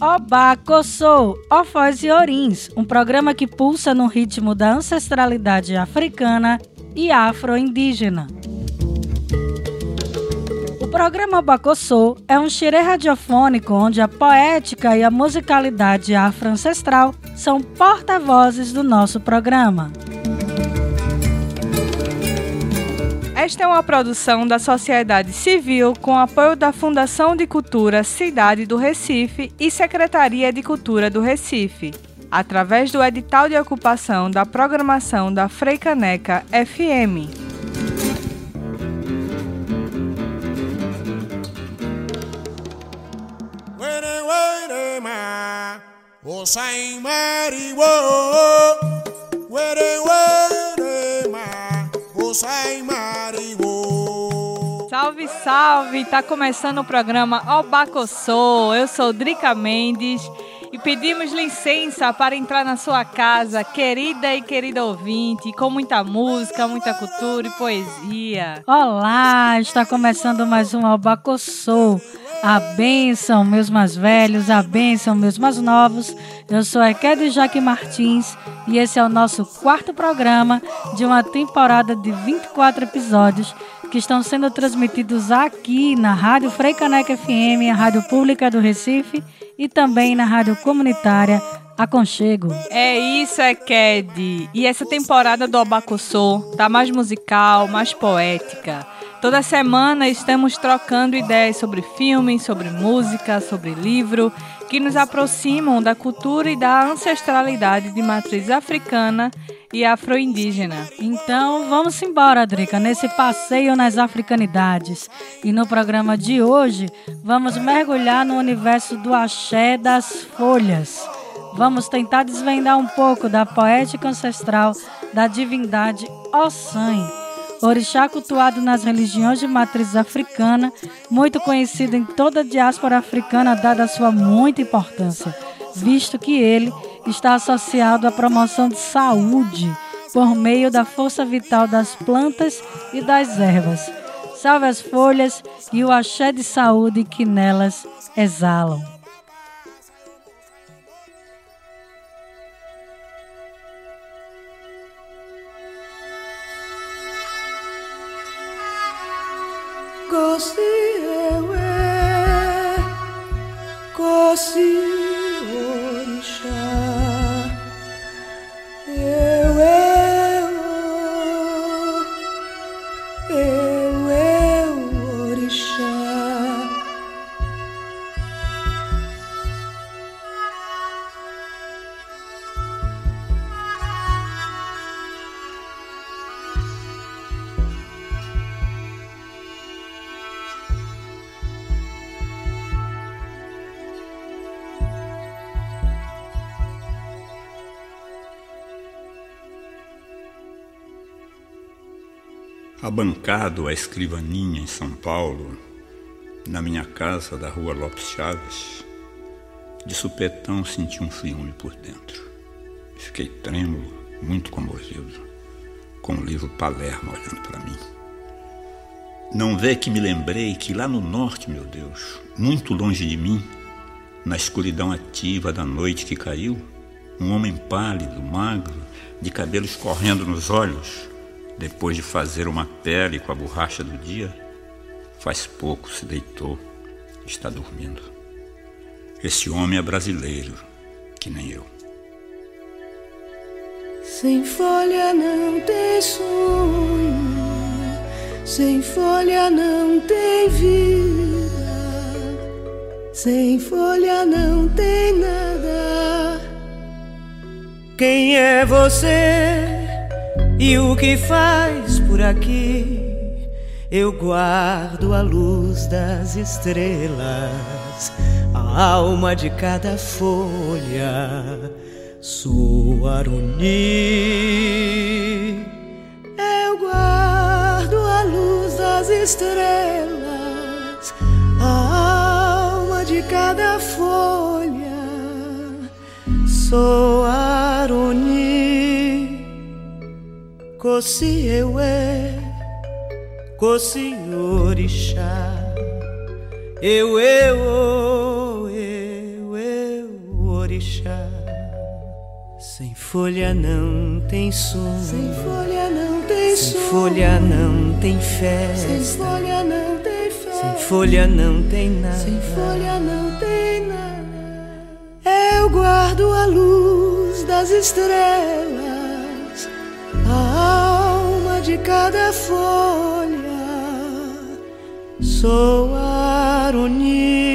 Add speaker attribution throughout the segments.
Speaker 1: Oba Kossou, Ofós e Orins, um programa que pulsa no ritmo da ancestralidade africana e afro-indígena. O programa Bacossô é um xirê radiofônico onde a poética e a musicalidade afro-ancestral são porta-vozes do nosso programa.
Speaker 2: Esta é uma produção da sociedade civil com apoio da Fundação de Cultura Cidade do Recife e Secretaria de Cultura do Recife, através do edital de ocupação da programação da Freicaneca FM. Ma, Osai Mariwo. Salve, salve! Tá começando o programa Obacossô. Eu sou Drica Mendes e pedimos licença para entrar na sua casa, querida e querida ouvinte, com muita música, muita cultura e poesia.
Speaker 1: Olá, está começando mais um Albacossou a bênção, meus mais velhos, a meus mais novos. Eu sou a Ekede Jaque Martins e esse é o nosso quarto programa de uma temporada de 24 episódios que estão sendo transmitidos aqui na Rádio Freicaneca FM, a Rádio Pública do Recife e também na Rádio Comunitária Aconchego.
Speaker 2: É isso, Ekede. E essa temporada do Abacuçô tá mais musical, mais poética. Toda semana estamos trocando ideias sobre filmes, sobre música, sobre livro, que nos aproximam da cultura e da ancestralidade de matriz africana e afro-indígena.
Speaker 1: Então vamos embora, Drica, nesse passeio nas africanidades. E no programa de hoje vamos mergulhar no universo do axé das folhas. Vamos tentar desvendar um pouco da poética ancestral da divindade Ossan orixá cultuado nas religiões de matriz africana, muito conhecido em toda a diáspora africana, dada sua muita importância, visto que ele está associado à promoção de saúde por meio da força vital das plantas e das ervas. Salve as folhas e o axé de saúde que nelas exalam.
Speaker 3: Kosi ewe, kosi orisha,
Speaker 4: Abancado à escrivaninha em São Paulo, na minha casa da rua Lopes Chaves, de supetão senti um ciúme por dentro. Fiquei trêmulo, muito comovido, com o livro Palermo olhando para mim. Não vê que me lembrei que lá no norte, meu Deus, muito longe de mim, na escuridão ativa da noite que caiu, um homem pálido, magro, de cabelo escorrendo nos olhos, depois de fazer uma pele com a borracha do dia, faz pouco se deitou, está dormindo. Esse homem é brasileiro, que nem eu.
Speaker 3: Sem folha não tem sonho, sem folha não tem vida, sem folha não tem nada. Quem é você? E o que faz por aqui? Eu guardo a luz das estrelas, a alma de cada folha, Suaruni. Eu guardo a luz das estrelas, a alma de cada folha, Soaruni. Kosi ewe, Kosi orixá,
Speaker 5: Eu, eu, eu, eu, orixá. Sem folha não tem som.
Speaker 3: Sem folha não tem
Speaker 5: Sem
Speaker 3: som.
Speaker 5: folha não tem festa.
Speaker 3: Sem folha não tem festa.
Speaker 5: Sem folha não tem nada.
Speaker 3: Sem folha não tem nada. Eu guardo a luz das estrelas, de cada folha.
Speaker 5: Sou Aroni.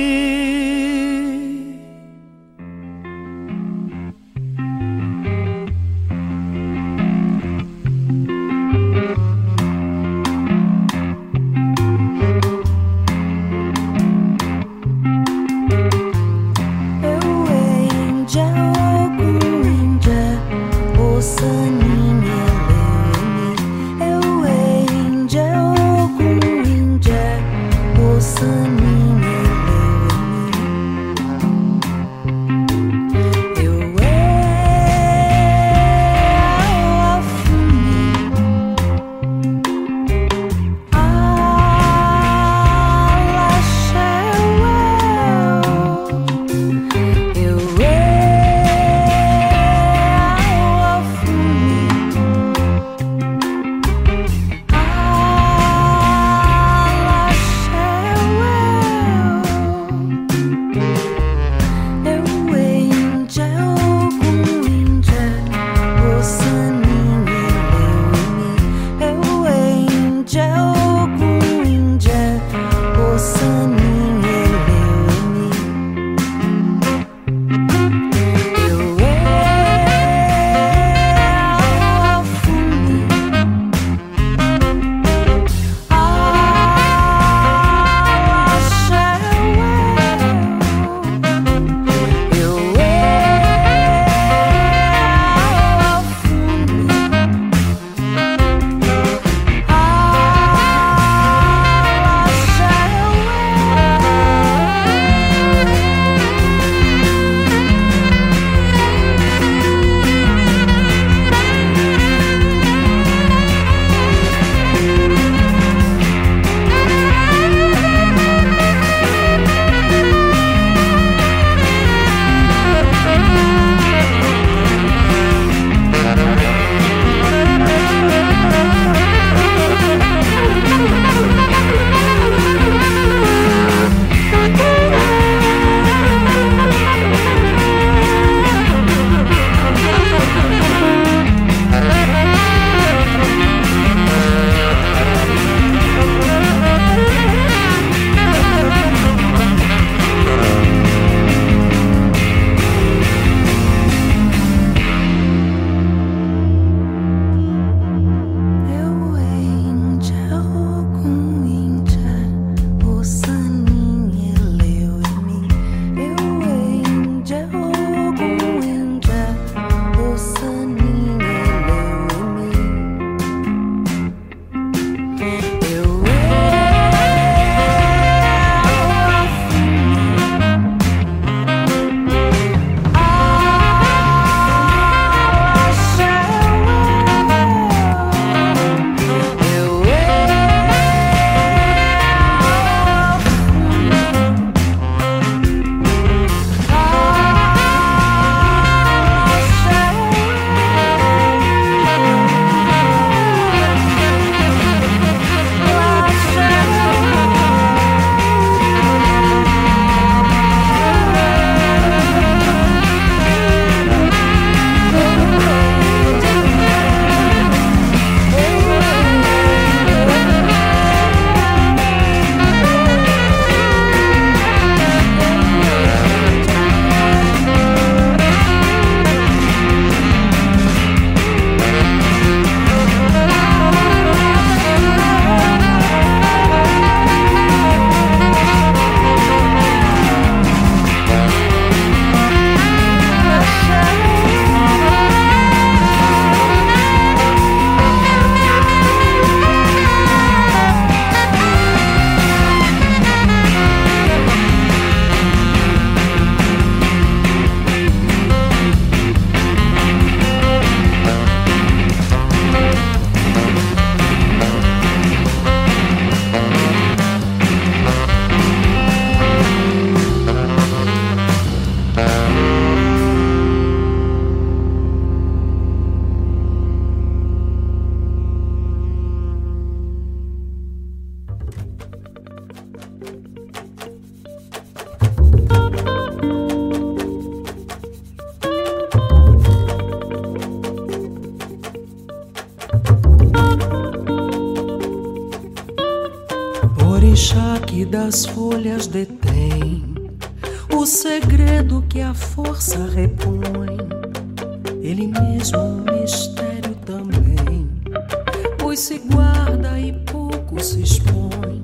Speaker 3: Pois se guarda e pouco se expõe.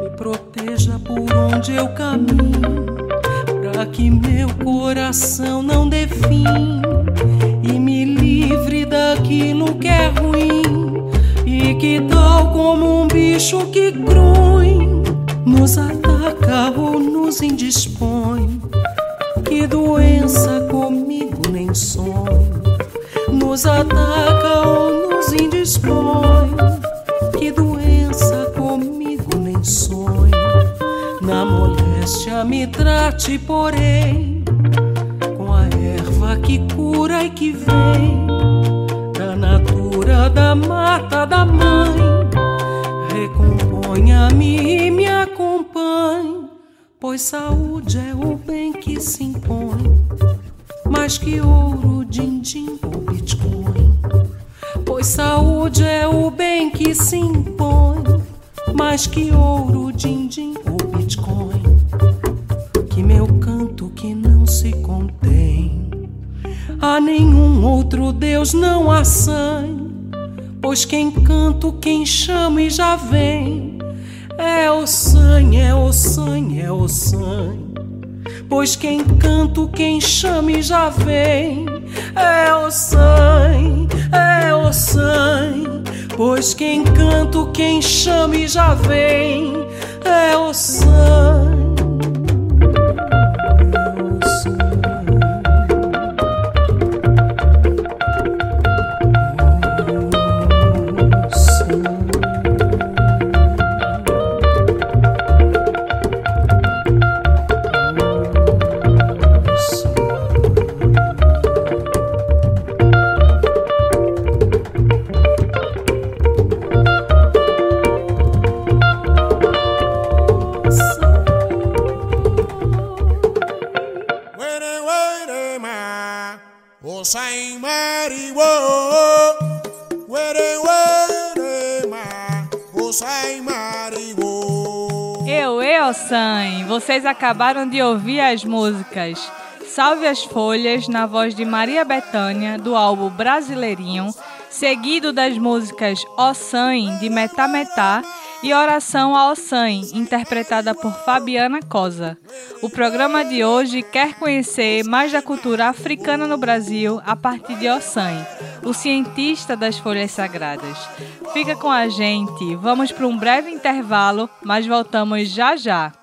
Speaker 3: Me proteja por onde eu caminho, para que meu coração não dê fim e me livre daquilo que é ruim e que tal como um bicho que crui nos ataca ou nos indispõe. Que doença comigo nem sonho, nos ataca trate, porém, com a erva que cura e que vem da natura da mata da mãe. Recomponha-me e me acompanhe, pois saúde é o bem que se impõe, mais que ouro, din-din ou bitcoin. Pois saúde é o bem que se impõe, mais que ouro, din-din outro Deus não há sangue. Pois quem canto, quem chama e já vem, é o sangue, é o sangue, é o sangue. Pois quem canto, quem chama e já vem, é o sangue, é o sangue. Pois quem canto, quem chama e já vem, é o sangue.
Speaker 2: Acabaram de ouvir as músicas Salve as Folhas, na voz de Maria Bethânia, do álbum Brasileirinho, seguido das músicas Ó Sam, de Metá Metá, e Oração ao Sam, interpretada por Fabiana Cosa. O programa de hoje quer conhecer mais da cultura africana no Brasil a partir de Ossan, o cientista das folhas sagradas. Fica com a gente, vamos para um breve intervalo, mas voltamos já já.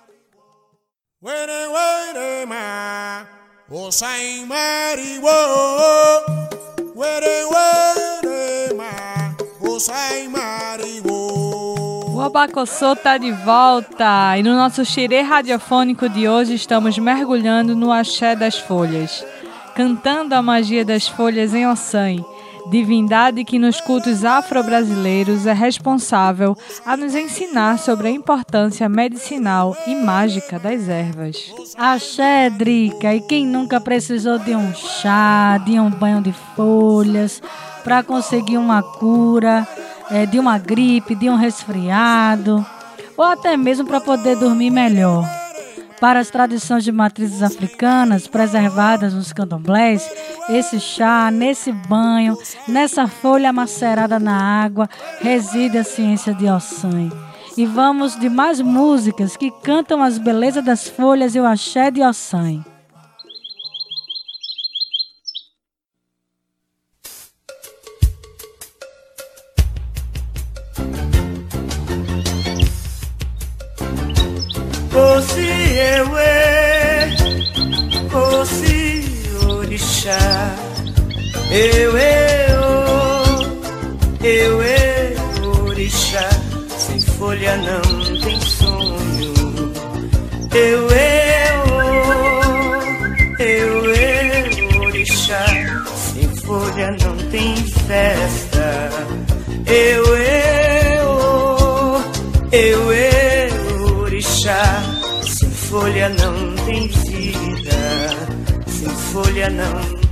Speaker 2: O Abacossô tá de volta e no nosso xirê radiofônico de hoje estamos mergulhando no axé das folhas, cantando a magia das folhas em Ossan, divindade que nos cultos afro-brasileiros é responsável a nos ensinar sobre a importância medicinal e mágica das ervas.
Speaker 1: Axé, Drica, e quem nunca precisou de um chá, de um banho de folhas para conseguir uma cura? é, de uma gripe, de um resfriado, ou até mesmo para poder dormir melhor. Para as tradições de matrizes africanas preservadas nos candomblés, esse chá, nesse banho, nessa folha macerada na água, reside a ciência de Ossan. E vamos de mais músicas que cantam as belezas das folhas e o axé de Ossan.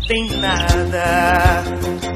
Speaker 6: Tem nada.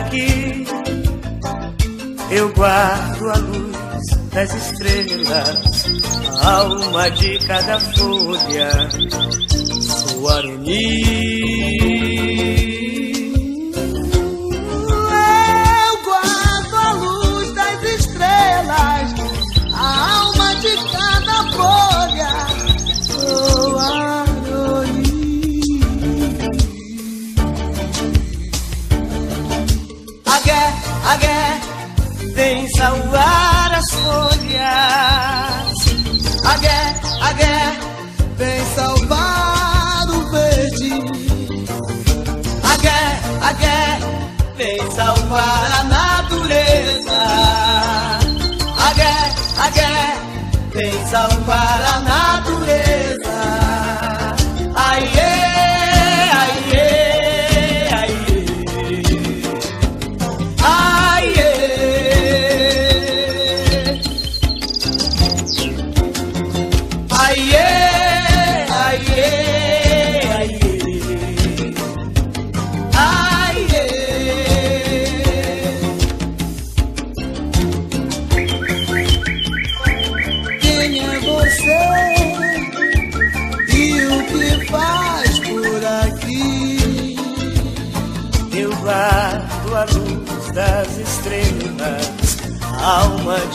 Speaker 6: aqui eu guardo a luz das estrelas, a alma de cada folha, sua harmonia. Salvar as folhas. Agué, agué, vem salvar o verde. Agué, agué, vem salvar a natureza. Agué, agué, vem salvar a natureza.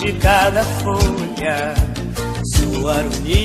Speaker 6: De cada folha, sua harmonia.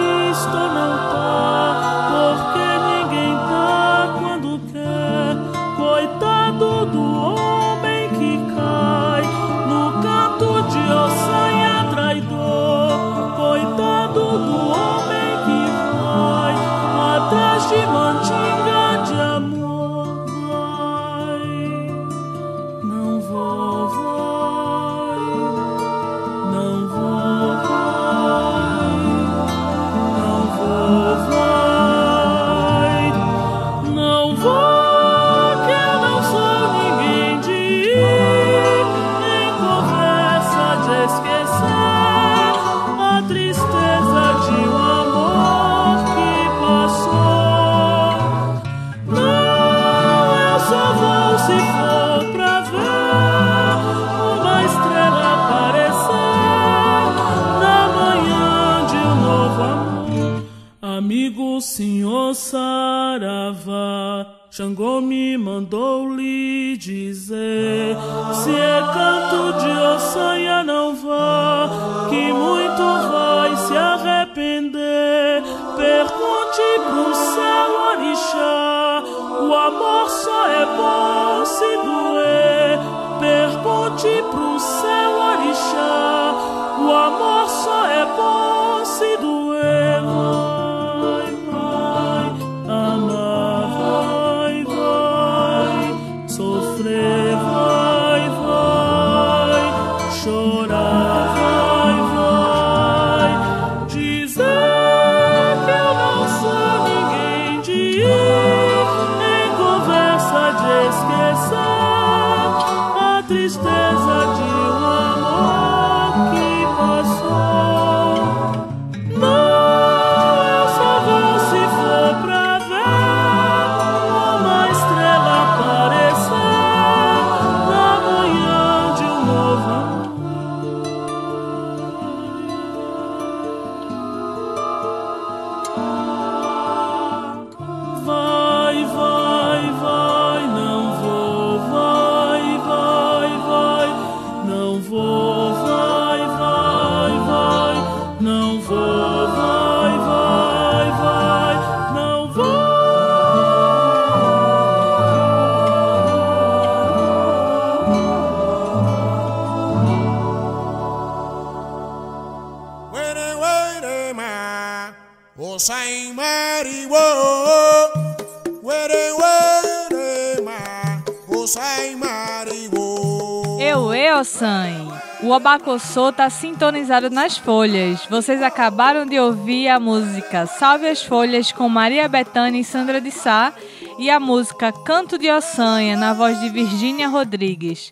Speaker 7: O
Speaker 2: Abacossô tá sintonizado nas folhas. Vocês acabaram de ouvir a música Salve as Folhas com Maria Bethânia e Sandra de Sá e a música Canto de Ossanha na voz de Virgínia Rodrigues.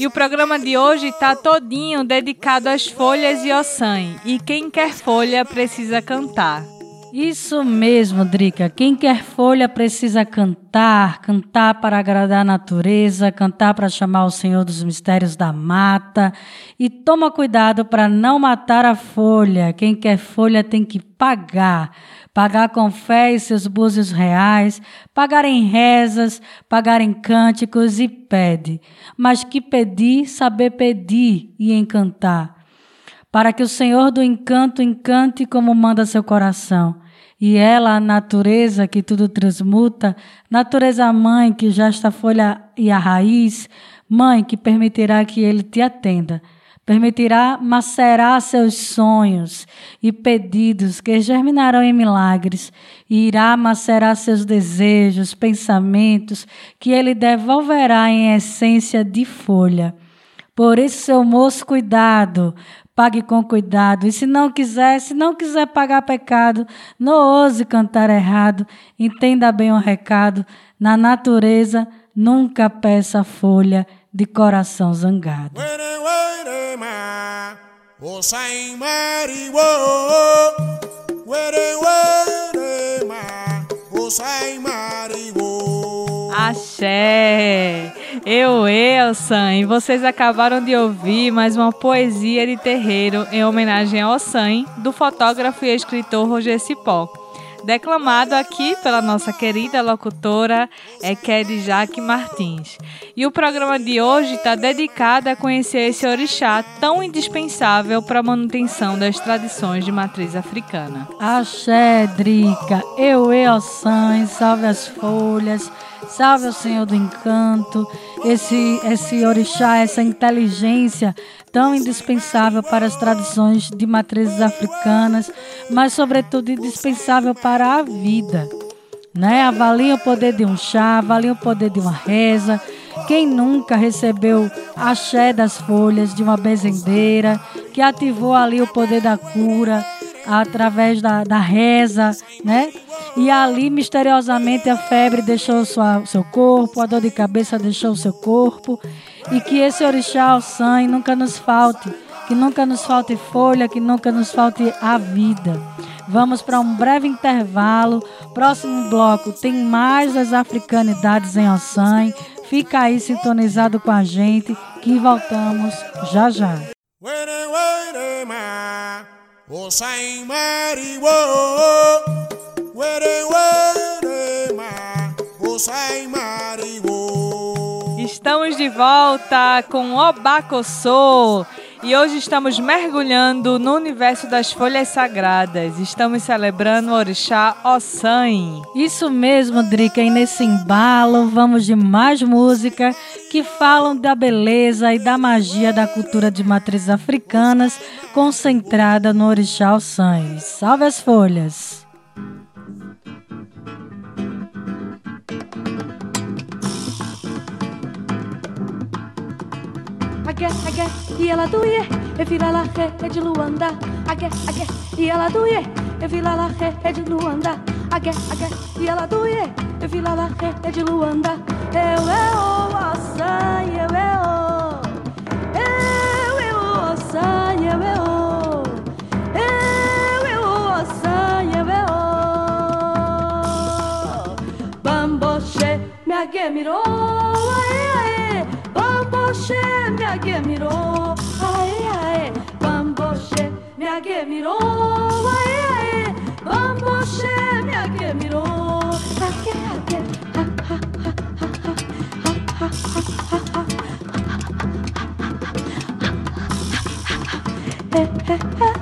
Speaker 2: E o programa de hoje tá todinho dedicado às folhas e Ossanha. E quem quer folha precisa cantar.
Speaker 1: Isso mesmo, Drica. Quem quer folha precisa cantar, cantar para agradar a natureza, cantar para chamar o Senhor dos mistérios da mata. E toma cuidado para não matar a folha. Quem quer folha tem que pagar. Pagar com fé e seus búzios reais, pagar em rezas, pagar em cânticos e pede. Mas que pedir, saber pedir e encantar para que o Senhor do encanto encante como manda seu coração. E ela, a natureza que tudo transmuta, natureza mãe que já está folha e a raiz, mãe que permitirá que ele te atenda, permitirá macerar seus sonhos e pedidos que germinarão em milagres, e irá macerar seus desejos, pensamentos, que ele devolverá em essência de folha. Por isso, seu moço, cuidado, pague com cuidado. E se não quiser, se não quiser pagar pecado, não ouse cantar errado. Entenda bem o recado. Na natureza, nunca peça folha de coração zangado.
Speaker 2: Axé! Eu, Sam, e vocês acabaram de ouvir mais uma poesia de terreiro em homenagem ao Sam, do fotógrafo e escritor Roger Cipó. Declamado aqui pela nossa querida locutora Ekede Jaque Martins. E o programa de hoje está dedicado a conhecer esse orixá tão indispensável para a manutenção das tradições de matriz africana.
Speaker 1: Axé, Drica, eu, eu, San, salve as folhas, salve o Senhor do Encanto, esse, esse orixá, essa inteligência tão indispensável para as tradições de matrizes africanas, mas sobretudo indispensável para a vida. Né? Avalie o poder de um chá, avalie o poder de uma reza. Quem nunca recebeu axé das folhas de uma bezendeira, que ativou ali o poder da cura através da, da reza, né? E ali, misteriosamente, a febre deixou sua, seu corpo, a dor de cabeça deixou seu corpo. E que esse orixá, o sangue, nunca nos falte. Que nunca nos falte folha, que nunca nos falte a vida. Vamos para um breve intervalo. Próximo bloco tem mais das africanidades em Ossan. Fica aí sintonizado com a gente que voltamos já já.
Speaker 8: O sai mari wo. Were were ma, o sai mari wo.
Speaker 2: Estamos de volta com Obacossô. E hoje estamos mergulhando no universo das folhas sagradas. Estamos celebrando o orixá Ossan.
Speaker 1: Isso mesmo, Drica. E nesse embalo, vamos de mais música que falam da beleza e da magia da cultura de matrizes africanas concentrada no orixá Ossan. Salve as folhas!
Speaker 9: Age, age, e ela doie, e vira lá é de Luanda. Age, age, e ela doie, e vira lá é de Luanda. Age, age, e ela doie, e vira lá é de Luanda. Eu é o miage miro ae ae bamboshe miage miro ae ae bamboshe miage miro ake ake ha ha ha ha ha ha ha ha ha ha ha ha ha ha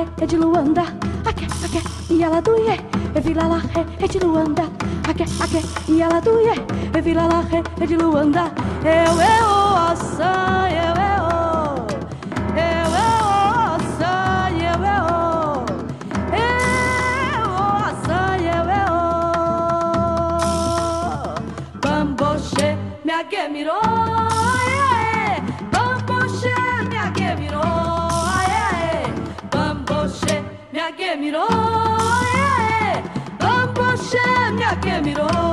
Speaker 9: ré, é de Luanda. Aque, aque, e ela do é vila lá ré, é de Luanda. Aque, aque, e ela do é vila lá ré, é de Luanda. Eu, eu, ossa, eu, eu,
Speaker 2: Cameron.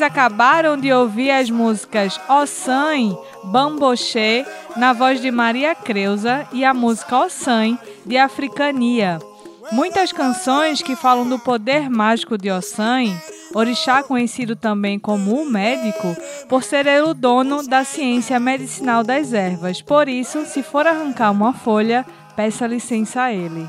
Speaker 2: Vocês acabaram de ouvir as músicas Ossan, Bamboché, na voz de Maria Creuza, e a música Ossan, de Africania. Muitas canções que falam do poder mágico de Ossan, orixá conhecido também como o médico, por ser ele o dono da ciência medicinal das ervas. Por isso, se for arrancar uma folha, peça licença a ele.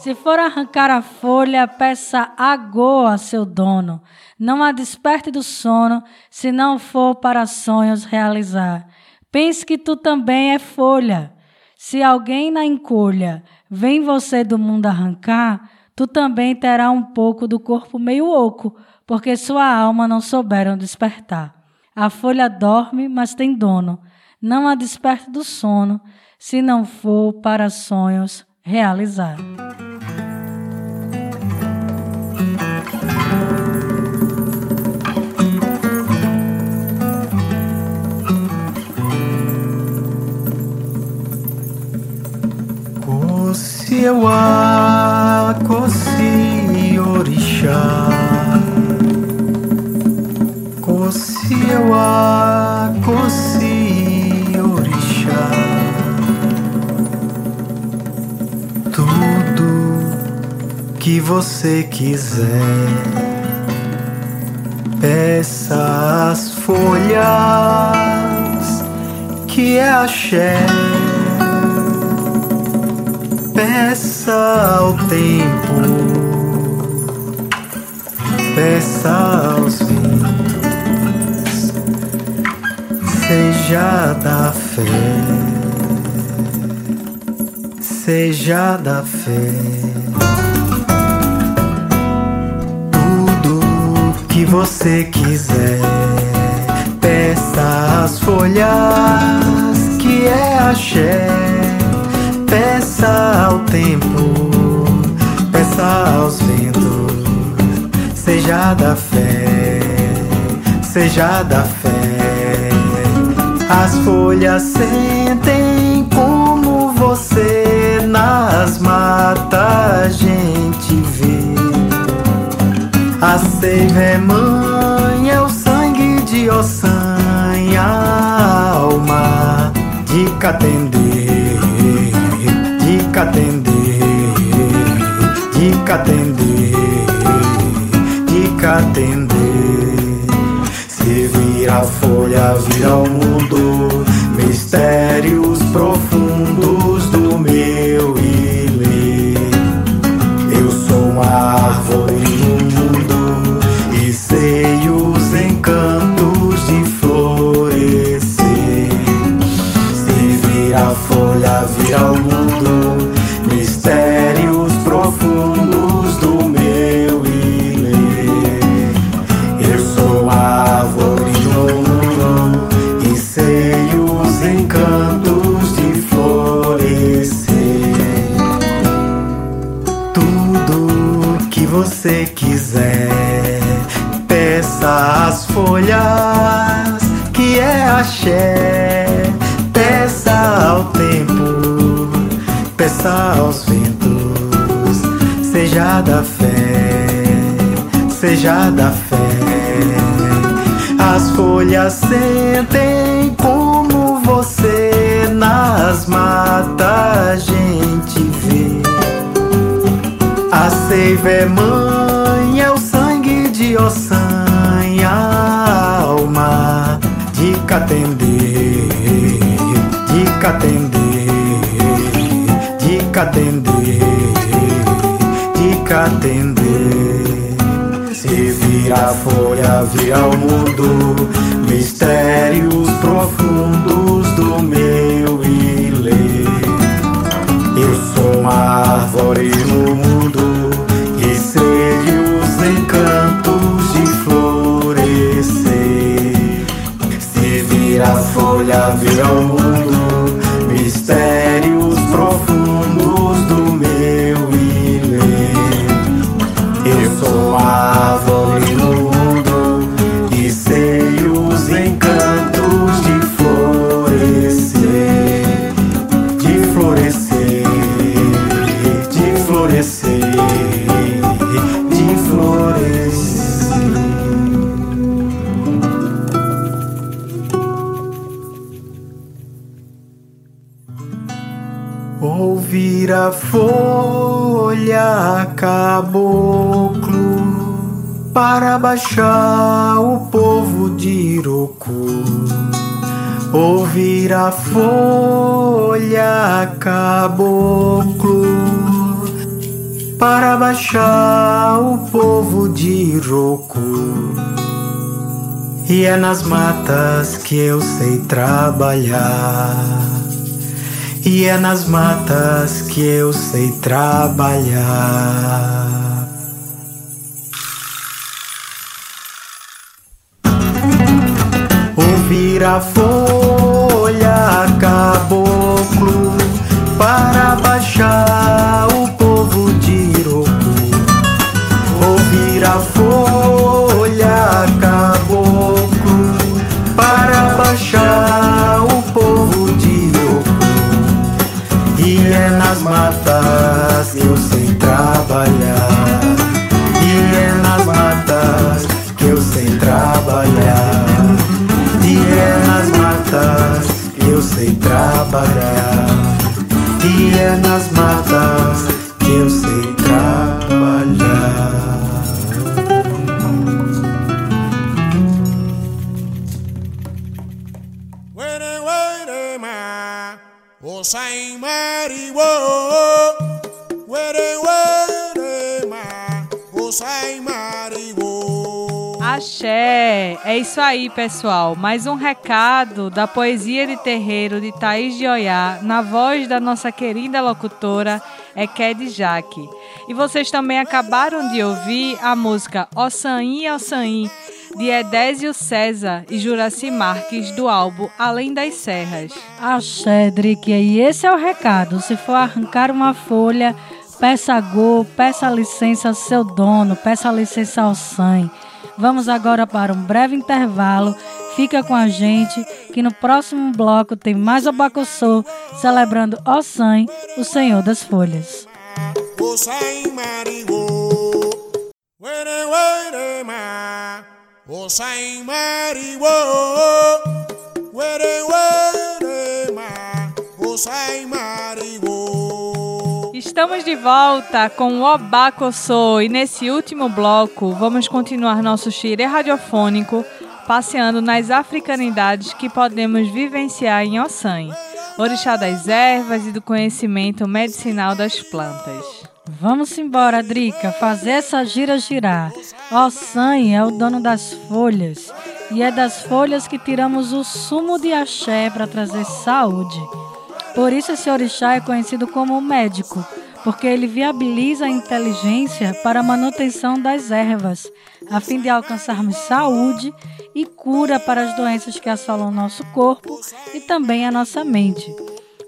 Speaker 1: Se for arrancar a folha, peça agô a seu dono. Não a desperte do sono, se não for para sonhos realizar. Pense que tu também é folha. Se alguém na encolha vem você do mundo arrancar, tu também terá um pouco do corpo meio oco, porque sua alma não souberam despertar. A folha dorme, mas tem dono. Não a desperte do sono, se não for para sonhos realizar.
Speaker 10: Kosiewa, kosi orixá. Kosiewa, kosi orixá. Tudo que você quiser Peça as folhas que é axé Peça ao tempo, peça aos ventos, seja da fé, seja da fé. Que você quiser, peça as folhas que é axé. Peça ao tempo, peça aos ventos, seja da fé, seja da fé. As folhas sentem como você nas matas a gente vê. A seiva é mãe, é o sangue de ossanha, alma de catender de catender. Se vira a folha, vira o mundo, mistérios profundos axé. Peça ao tempo, peça aos ventos, seja da fé, seja da fé. As folhas sentem como você nas matas a gente vê. A seiva é mãe, é o sangue de ossanha, de catender, de catender, de catender, de catender. Se vira a folha, vira o mundo, mistérios profundos do meu ilê. Eu sou uma árvore folha, vira o a folha caboclo para baixar o povo de Iroku. Ouvir a folha caboclo para baixar o povo de Iroku. E é nas matas que eu sei trabalhar. E é nas matas que eu sei trabalhar. Ouvir a folha caboclo para baixar o povo de Iroku. Ouvir a folha
Speaker 2: isso aí, pessoal. Mais um recado da poesia de terreiro de Thaís de Oiá, na voz da nossa querida locutora Eked Jaque. E vocês também acabaram de ouvir a música Ossain Ossain, de Edésio César e Juraci Marques, do álbum Além das Serras.
Speaker 1: Axé, Drick, e esse é o recado. Se for arrancar uma folha, peça gol, peça licença ao seu dono, peça licença ao sangue. Vamos agora para um breve intervalo. Fica com a gente que no próximo bloco tem mais Abacuçô celebrando Ossan, o Senhor das Folhas.
Speaker 2: Estamos de volta com o Obacossô e nesse último bloco vamos continuar nosso xirê radiofônico passeando nas africanidades que podemos vivenciar em Ossan, orixá das ervas e do conhecimento medicinal das plantas.
Speaker 1: Vamos embora, Drica, fazer essa gira girar. Ossan é o dono das folhas e é das folhas que tiramos o sumo de axé para trazer saúde. Por isso esse orixá é conhecido como o médico, porque ele viabiliza a inteligência para a manutenção das ervas, a fim de alcançarmos saúde e cura para as doenças que assolam nosso corpo e também a nossa mente.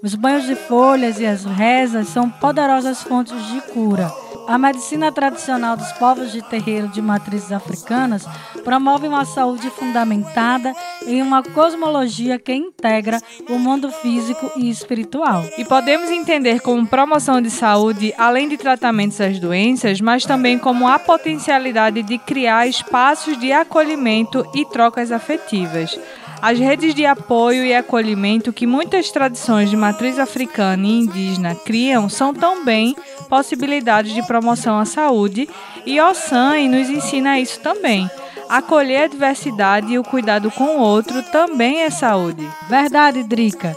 Speaker 1: Os banhos de folhas e as rezas são poderosas fontes de cura. A medicina tradicional dos povos de terreiro de matrizes africanas promove uma saúde fundamentada em uma cosmologia que integra o mundo físico e espiritual.
Speaker 2: E podemos entender como promoção de saúde, além de tratamentos às doenças, mas também como a potencialidade de criar espaços de acolhimento e trocas afetivas. As redes de apoio e acolhimento que muitas tradições de matriz africana e indígena criam são também possibilidades de promoção à saúde e Ossan nos ensina isso também. Acolher a diversidade e o cuidado com o outro também é saúde.
Speaker 1: Verdade, Drica.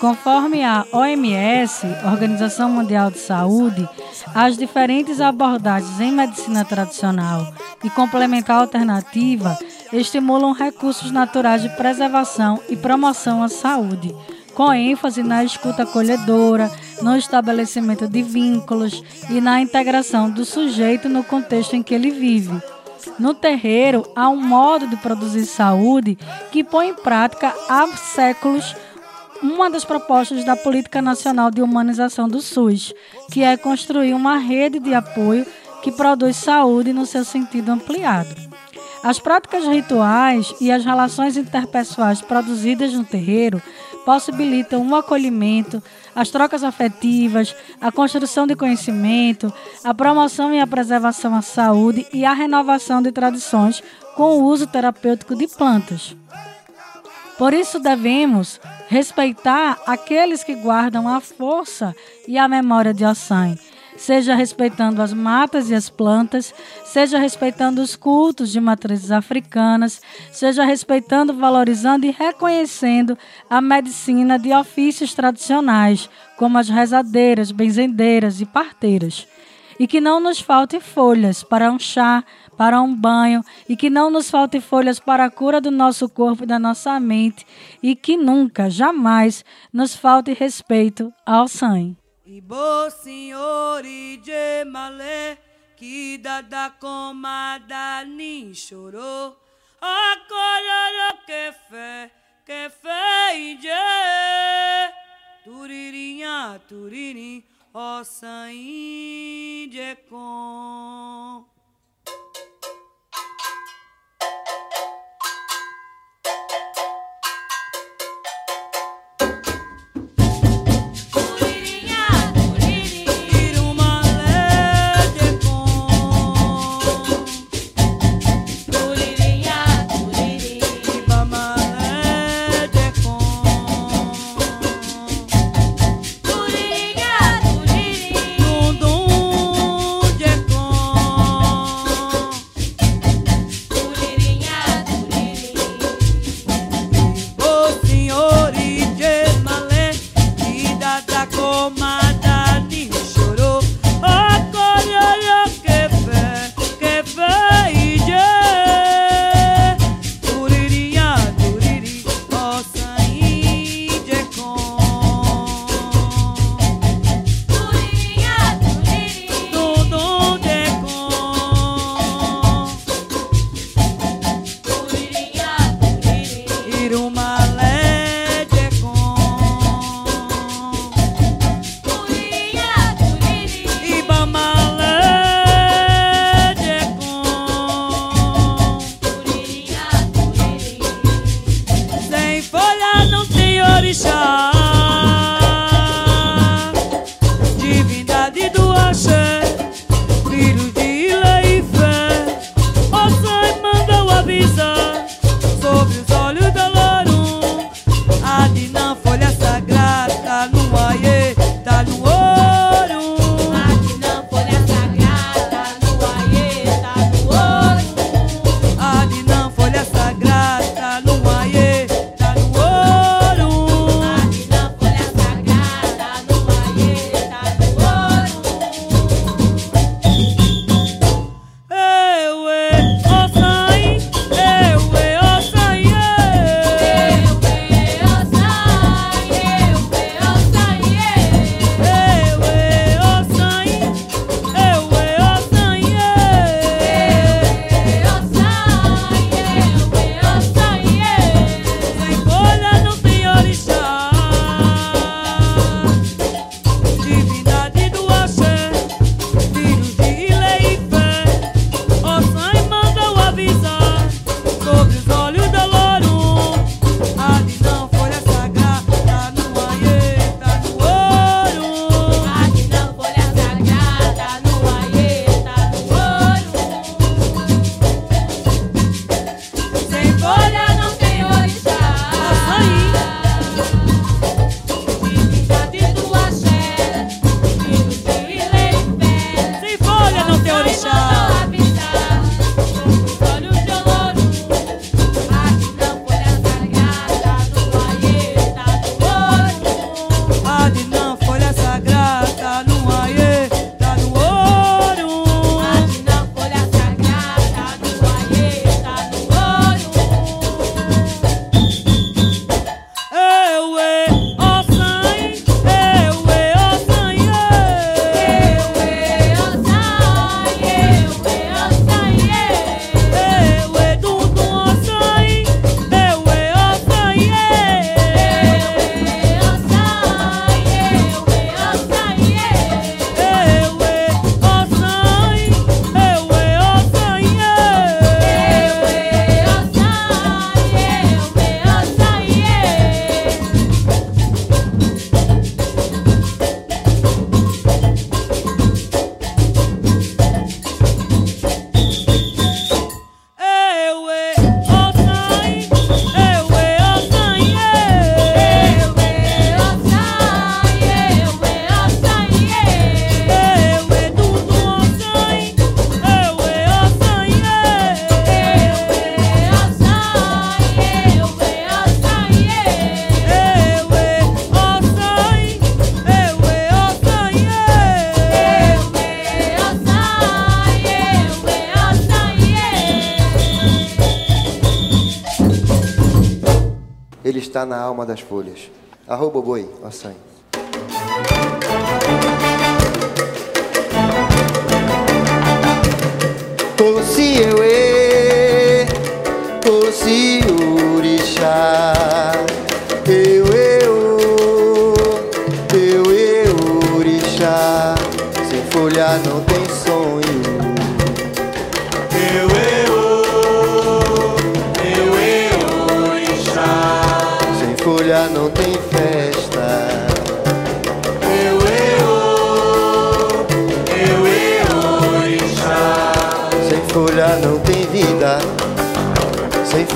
Speaker 1: Conforme a OMS, Organização Mundial de Saúde, as diferentes abordagens em medicina tradicional e complementar alternativa estimulam recursos naturais de preservação e promoção à saúde, com ênfase na escuta acolhedora, no estabelecimento de vínculos e na integração do sujeito no contexto em que ele vive. No terreiro, há um modo de produzir saúde que põe em prática há séculos uma das propostas da Política Nacional de Humanização do SUS, que é construir uma rede de apoio que produz saúde no seu sentido ampliado. As práticas rituais e as relações interpessoais produzidas no terreiro possibilitam o acolhimento, as trocas afetivas, a construção de conhecimento, a promoção e a preservação à saúde e a renovação de tradições com o uso terapêutico de plantas. Por isso devemos respeitar aqueles que guardam a força e a memória de Ossan, seja respeitando as matas e as plantas, seja respeitando os cultos de matrizes africanas, seja respeitando, valorizando e reconhecendo a medicina de ofícios tradicionais, como as rezadeiras, benzendeiras e parteiras. E que não nos falte folhas para um chá, para um banho, e que não nos falte folhas para a cura do nosso corpo e da nossa mente, e que nunca, jamais, nos falte respeito ao sangue.
Speaker 6: Ibo senhori de malé, que dada comada nem chorou. Acolhoro que fé, que fé. Turirinha, turirim, ó dum de com
Speaker 11: na alma das folhas. Arroba boi, ó sangue. Se eu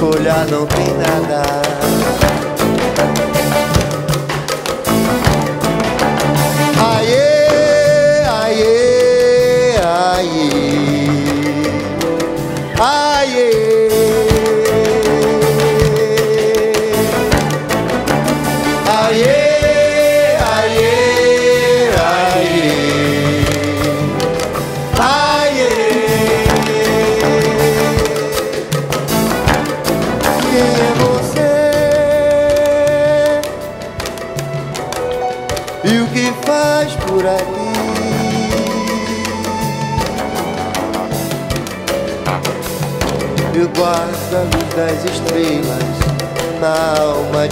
Speaker 11: folha não tem nada.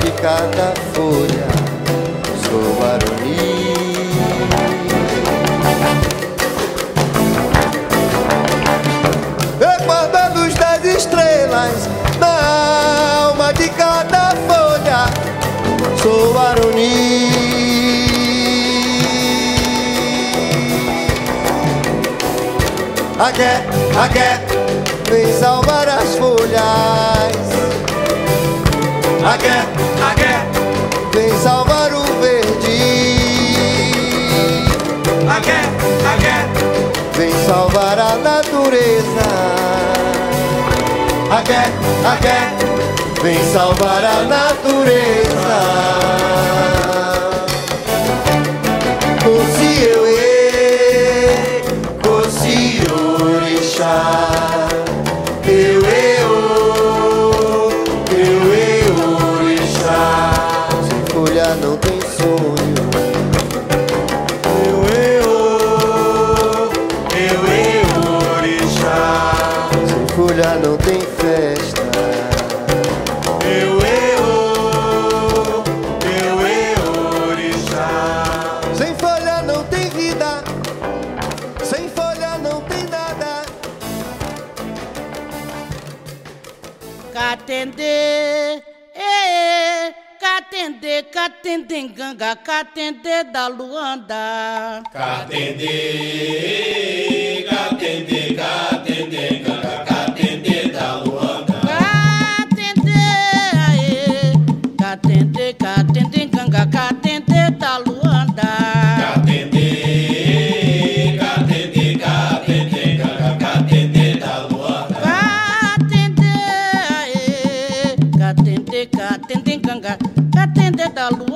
Speaker 11: de cada folha sou barulhinho. Recordando os dez estrelas na alma de cada folha, sou Aroni. a agué, vem salvar as folhas. A guerra, a guerra Vem salvar o verde. A guerra, a guerra Vem salvar a natureza. A guerra, a guerra Vem salvar a natureza. Cosi eu, cosi orixá. Catendê, catende,
Speaker 12: catende, eh, eh. ganga, catende da Luanda.
Speaker 13: catende, catende, Catendê. da
Speaker 2: lua.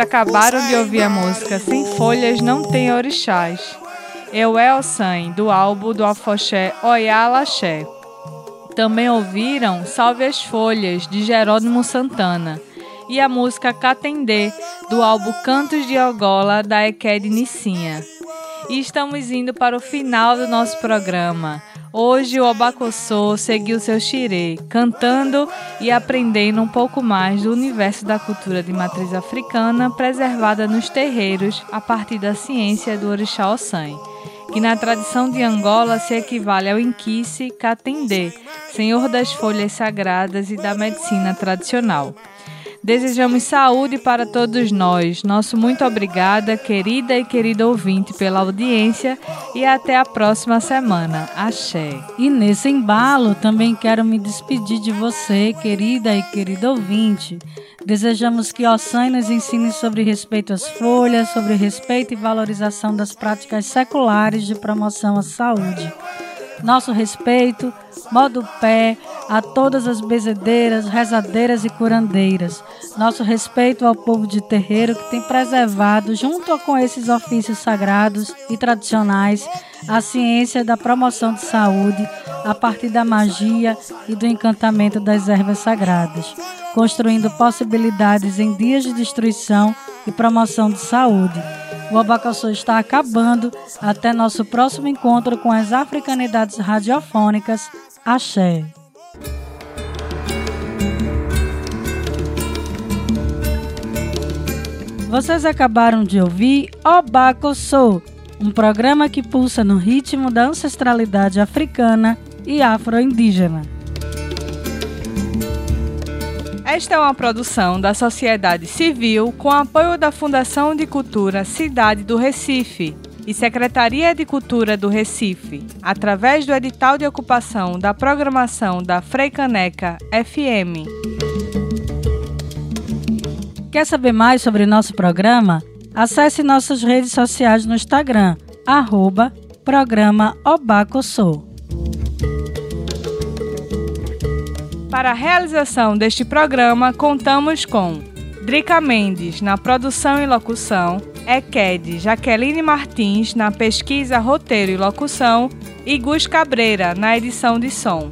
Speaker 2: Acabaram de ouvir a música Sem Folhas Não Tem Orixás. Eu é o San, do álbum do Afoxé Oyala Axé. Também ouviram Salve as Folhas, de Jerônimo Santana. E a música Catendê, do álbum Cantos de Ogola, da Eked Nissinha. E estamos indo para o final do nosso programa. Hoje o Obacossô seguiu seu xirê, cantando e aprendendo um pouco mais do universo da cultura de matriz africana preservada nos terreiros a partir da ciência do orixá Ossan, que na tradição de Angola se equivale ao Inquice Catendê, senhor das folhas sagradas e da medicina tradicional. Desejamos saúde para todos nós. Nosso muito obrigada, querida e querido ouvinte, pela audiência e até a próxima semana. Axé.
Speaker 1: E nesse embalo também quero me despedir de você, querida e querido ouvinte. Desejamos que Ossan nos ensine sobre respeito às folhas, sobre respeito e valorização das práticas seculares de promoção à saúde. Nosso respeito, modo pé a todas as bezedeiras, rezadeiras e curandeiras. Nosso respeito ao povo de terreiro que tem preservado, junto com esses ofícios sagrados e tradicionais, a ciência da promoção de saúde a partir da magia e do encantamento das ervas sagradas, construindo possibilidades em dias de destruição e promoção de saúde. O abacaxi está acabando. Até nosso próximo encontro com as africanidades radiofônicas. Axé. Vocês acabaram de ouvir Obacossô, um programa que pulsa no ritmo da ancestralidade africana e afro-indígena.
Speaker 2: Esta é uma produção da sociedade civil com apoio da Fundação de Cultura Cidade do Recife e Secretaria de Cultura do Recife, através do edital de ocupação da programação da Freicaneca FM.
Speaker 1: Quer saber mais sobre nosso programa? Acesse nossas redes sociais no Instagram, arroba programa Obacossô.
Speaker 2: Para a realização deste programa, contamos com Drica Mendes na produção e locução, Eked Jaqueline Martins na pesquisa, roteiro e locução e Gus Cabreira na edição de som.